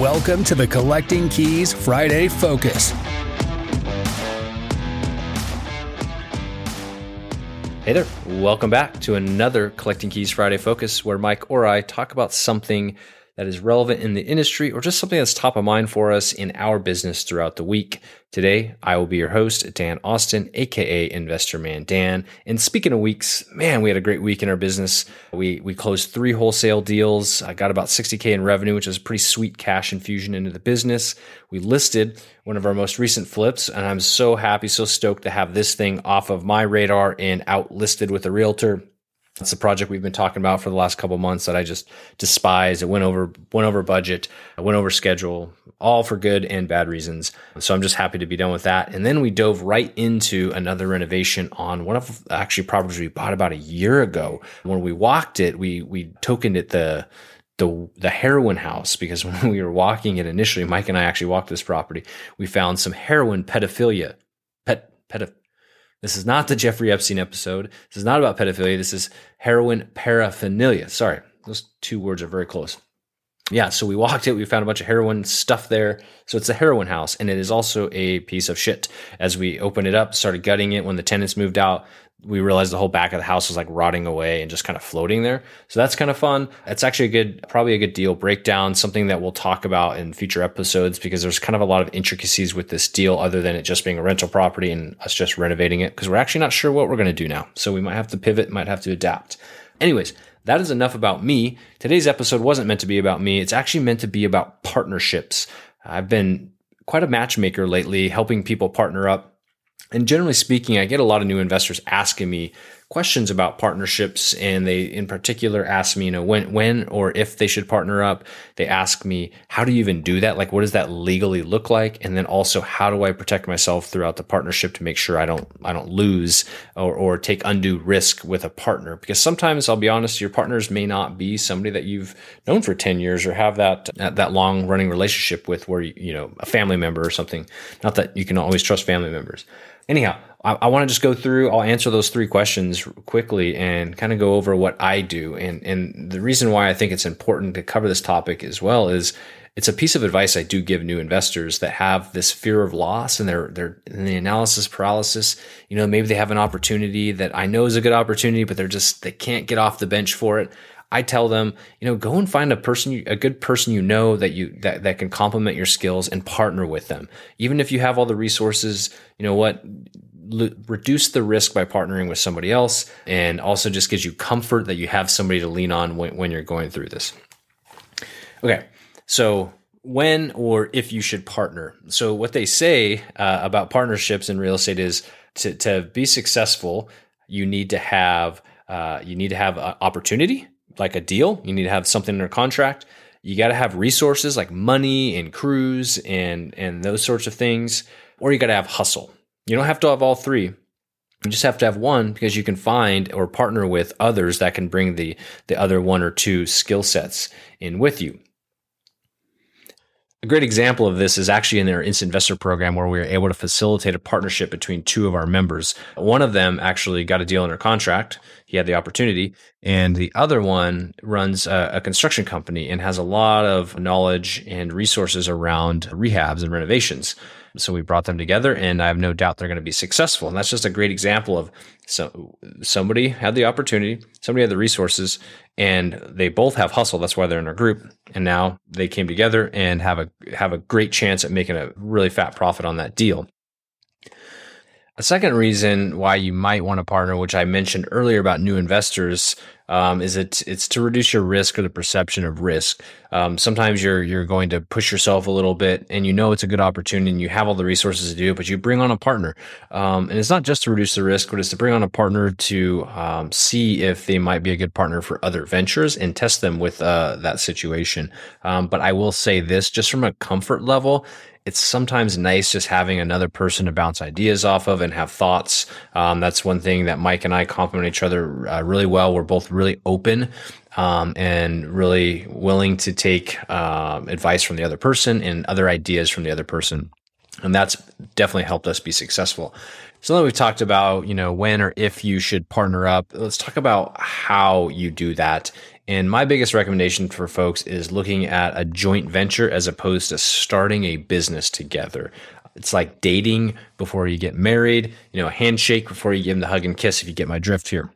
Welcome to the Collecting Keys Friday Focus. Hey there, welcome back to another Collecting Keys Friday Focus where Mike or I talk about something that is relevant in the industry or just something that's top of mind for us in our business throughout the week. Today, I will be your host, Dan Austin, aka Investor Man Dan. And speaking of weeks, man, we had a great week in our business. We we closed three wholesale deals. I got about 60k in revenue, which is a pretty sweet cash infusion into the business. We listed one of our most recent flips, and I'm so happy, so stoked to have this thing off of my radar and out listed with a realtor. It's a project we've been talking about for the last couple months that I just despise. It went over went over budget, went over schedule, all for good and bad reasons. So I'm just happy to be done with that. And then we dove right into another renovation on one of actually properties we bought about a year ago. When we walked it, we we tokened it the the the heroin house because when we were walking it initially, Mike and I actually walked this property. We found some heroin pedophilia, pet pedophilia this is not the Jeffrey Epstein episode. This is not about pedophilia. This is heroin paraphernalia. Sorry, those two words are very close. Yeah, so we walked it. We found a bunch of heroin stuff there. So it's a heroin house, and it is also a piece of shit. As we opened it up, started gutting it when the tenants moved out, we realized the whole back of the house was like rotting away and just kind of floating there. So that's kind of fun. It's actually a good, probably a good deal breakdown, something that we'll talk about in future episodes because there's kind of a lot of intricacies with this deal other than it just being a rental property and us just renovating it because we're actually not sure what we're going to do now. So we might have to pivot, might have to adapt. Anyways, that is enough about me. Today's episode wasn't meant to be about me. It's actually meant to be about partnerships. I've been quite a matchmaker lately, helping people partner up and generally speaking, I get a lot of new investors asking me questions about partnerships, and they, in particular, ask me, you know, when, when or if they should partner up. They ask me, how do you even do that? Like, what does that legally look like? And then also, how do I protect myself throughout the partnership to make sure I don't, I don't lose or, or take undue risk with a partner? Because sometimes, I'll be honest, your partners may not be somebody that you've known for ten years or have that that long running relationship with, where you know, a family member or something. Not that you can always trust family members anyhow, I, I want to just go through. I'll answer those three questions quickly and kind of go over what I do. And and the reason why I think it's important to cover this topic as well is it's a piece of advice I do give new investors that have this fear of loss and they're they're in the analysis paralysis. You know, maybe they have an opportunity that I know is a good opportunity, but they're just they can't get off the bench for it. I tell them, you know, go and find a person, a good person you know that you that, that can complement your skills and partner with them. Even if you have all the resources, you know what, L- reduce the risk by partnering with somebody else, and also just gives you comfort that you have somebody to lean on when, when you're going through this. Okay, so when or if you should partner. So what they say uh, about partnerships in real estate is to to be successful, you need to have uh, you need to have opportunity like a deal. You need to have something under contract. You got to have resources like money and crews and and those sorts of things, or you got to have hustle. You don't have to have all three. You just have to have one because you can find or partner with others that can bring the the other one or two skill sets in with you. A great example of this is actually in our instant investor program where we were able to facilitate a partnership between two of our members. One of them actually got a deal under contract. He had the opportunity. And the other one runs a, a construction company and has a lot of knowledge and resources around rehabs and renovations. So we brought them together, and I have no doubt they're going to be successful. And that's just a great example of so somebody had the opportunity, somebody had the resources, and they both have hustle. That's why they're in a group. And now they came together and have a have a great chance at making a really fat profit on that deal. A second reason why you might want to partner, which I mentioned earlier about new investors, um, is it it's to reduce your risk or the perception of risk. Um, sometimes you're you're going to push yourself a little bit, and you know it's a good opportunity, and you have all the resources to do it, but you bring on a partner, um, and it's not just to reduce the risk, but it's to bring on a partner to um, see if they might be a good partner for other ventures and test them with uh, that situation. Um, but I will say this, just from a comfort level, it's sometimes nice just having another person to bounce ideas off of and have thoughts. Um, that's one thing that Mike and I complement each other uh, really well. We're both really open um, and really willing to take um, advice from the other person and other ideas from the other person. And that's definitely helped us be successful. So then we've talked about, you know, when or if you should partner up. Let's talk about how you do that And my biggest recommendation for folks is looking at a joint venture as opposed to starting a business together. It's like dating before you get married, you know, a handshake before you give them the hug and kiss, if you get my drift here.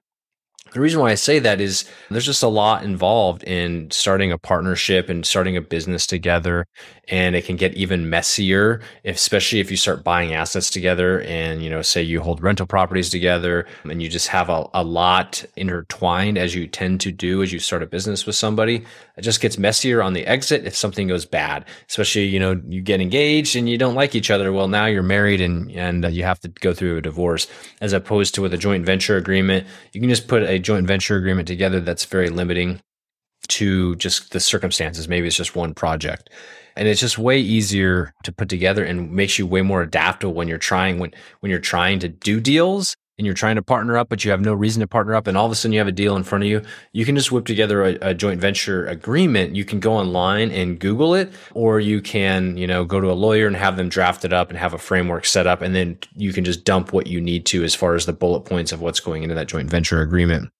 The reason why I say that is there's just a lot involved in starting a partnership and starting a business together. And it can get even messier, especially if you start buying assets together and, you know, say you hold rental properties together and you just have a, a lot intertwined as you tend to do as you start a business with somebody. It just gets messier on the exit if something goes bad, especially, you know, you get engaged and you don't like each other. Well, now you're married and, and you have to go through a divorce as opposed to with a joint venture agreement. You can just put a joint venture agreement together that's very limiting to just the circumstances. Maybe it's just one project. And it's just way easier to put together and makes you way more adaptable when you're trying when when you're trying to do deals and you're trying to partner up, but you have no reason to partner up, and all of a sudden you have a deal in front of you, you can just whip together a, a, joint venture agreement. You can go online and Google it, or you can, you know, go to a lawyer and have them draft it up and have a framework set up, and then you can just dump what you need to as far as the bullet points of what's going into that joint venture agreement.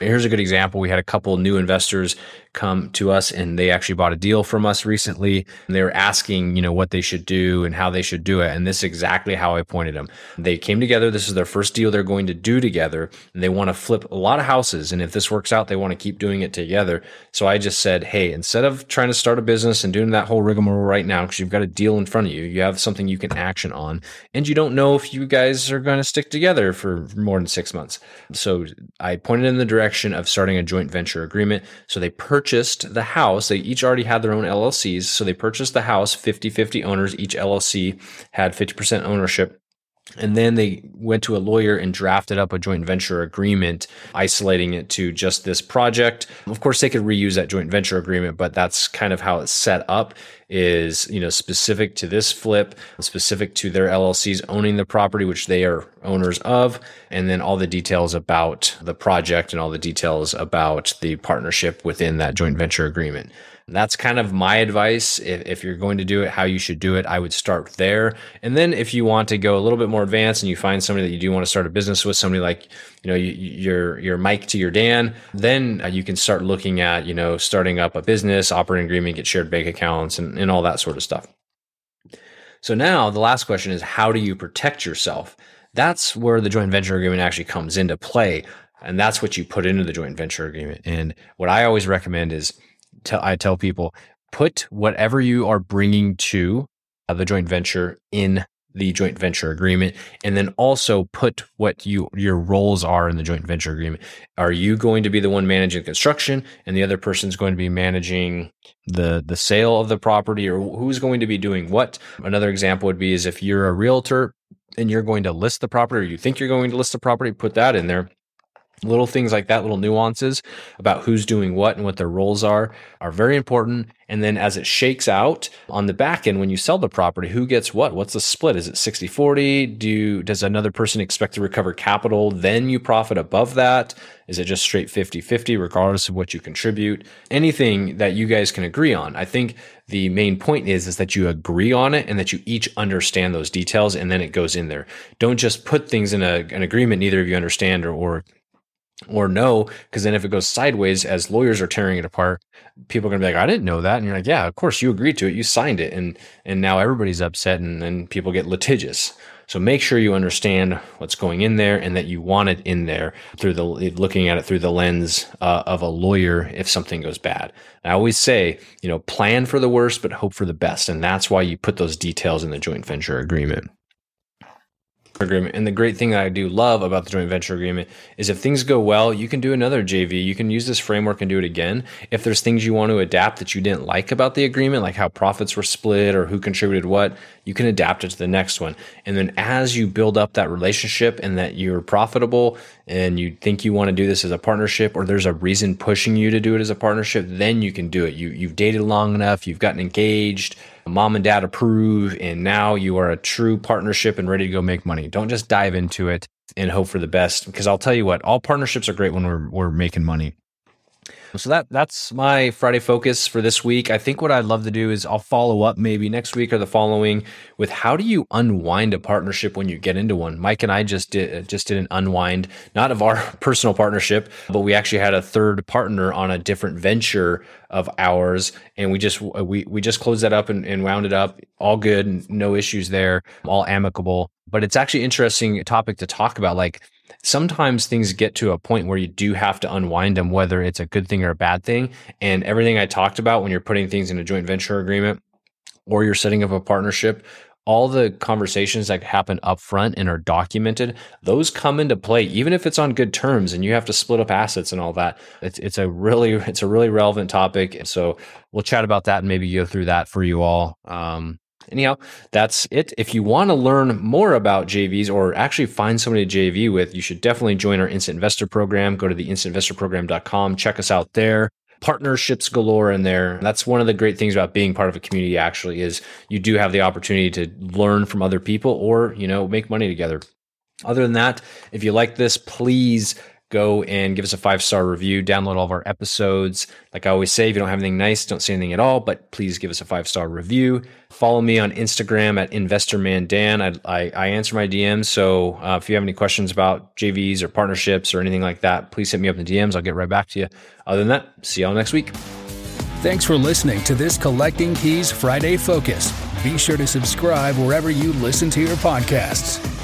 Here's a good example. We had a couple new investors come to us and they actually bought a deal from us recently. They were asking, you know, what they should do and how they should do it. And this is exactly how I pointed them. They came together. This is their first deal they're going to do together. And they want to flip a lot of houses. And if this works out, they want to keep doing it together. So I just said, hey, instead of trying to start a business and doing that whole rigmarole right now, because you've got a deal in front of you, you have something you can action on, and you don't know if you guys are going to stick together for more than six months. So I pointed in the direction of starting a joint venture agreement. So they purchased the house. They each already had their own LLCs. So they purchased the house 50 50 owners. Each LLC had 50% ownership. And then they went to a lawyer and drafted up a joint venture agreement, isolating it to just this project. Of course, they could reuse that joint venture agreement, but that's kind of how it's set up is, you know, specific to this flip, specific to their LLCs owning the property, which they are owners of, and then all the details about the project and all the details about the partnership within that joint venture agreement. That's kind of my advice. If, if, you're going to do it, how you should do it, I would start there. And then if you want to go a little bit more advanced and you find somebody that you do want to start a business with, somebody like, you know, your, your Mike to your Dan, then uh, you can start looking at, you know, starting up a business, operating agreement, get shared bank accounts and, and all that sort of stuff. So now the last question is how do you protect yourself? That's where the joint venture agreement actually comes into play. And that's what you put into the joint venture agreement. And what I always recommend is tell I tell people put whatever you are bringing to uh, the joint venture in the joint venture agreement and then also put what you your roles are in the joint venture agreement. Are you going to be the one managing construction and the other person's going to be managing the the sale of the property or who's going to be doing what? Another example would be is if you're a realtor and you're going to list the property or you think you're going to list the property put that in there little things like that little nuances about who's doing what and what their roles are are very important. And then as it shakes out on the back end when you sell the property who gets what? What's the split? Is it 60 40 do does another person expect to recover capital then you profit above that? Is it just straight 50 50 regardless of what you contribute? Anything that you guys can agree on. I think the main point is is that you agree on it and that you each understand those details and then it goes in there. Don't just put things in a, an agreement neither of you understand or, or or no, because then if it goes sideways as lawyers are tearing it apart, people are gonna be like, I didn't know that. And you're like, Yeah, of course you agreed to it, you signed it, and and now everybody's upset and then people get litigious. So make sure you understand what's going in there and that you want it in there through the looking at it through the lens uh, of a lawyer if something goes bad. And I always say, you know, plan for the worst but hope for the best, and that's why you put those details in the joint venture agreement agreement. And the great thing that I do love about the joint venture agreement is if things go well, you can do another JV. You can use this framework and do it again. If there's things you want to adapt that you didn't like about the agreement, like how profits were split or who contributed what, you can adapt it to the next one. And then as you build up that relationship and that you're profitable and you think you want to do this as a partnership or there's a reason pushing you to do it as a partnership, then you can do it. You you've dated long enough, you've gotten engaged, mom and dad approve, and now you are a true partnership and ready to go make money. Don't just dive into it and hope for the best because I'll tell you what, all partnerships are great when we're we're making money. So that that's my Friday focus for this week. I think what I'd love to do is I'll follow up maybe next week or the following with how do you unwind a partnership when you get into one. Mike and I just did uh, just did an unwind, not of our personal partnership, but we actually had a third partner on a different venture of ours, and we just uh, we we just closed that up and, and wound it up. All good, no issues there, all amicable. But it's actually interesting topic to talk about, like sometimes things get to a point where you do have to unwind them, whether it's a good thing or a bad thing. And everything I talked about when you're putting things in a joint venture agreement or you're setting up a partnership, all the conversations that happen up front and are documented, those come into play, even if it's on good terms and you have to split up assets and all that. It's, it's a really, it's a really relevant topic. And so we'll chat about that and maybe go through that for you all. Um, Anyhow, that's it. If you want to learn more about JVs or actually find somebody to JV with, you should definitely join our Instant Investor program. Go to the instantinvestorprogram.com, check us out there. Partnerships galore in there. That's one of the great things about being part of a community actually is you do have the opportunity to learn from other people or, you know, make money together. Other than that, if you like this, please go and give us a five star review, download all of our episodes. Like I always say, if you don't have anything nice, don't say anything at all, but please give us a five star review. Follow me on Instagram at InvestorManDan. I, I, I answer my DMs. So uh, if you have any questions about JVs or partnerships or anything like that, please hit me up in the DMs. I'll get right back to you. Other than that, see y'all next week. Thanks for listening to this Collecting Keys Friday Focus. Be sure to subscribe wherever you listen to your podcasts.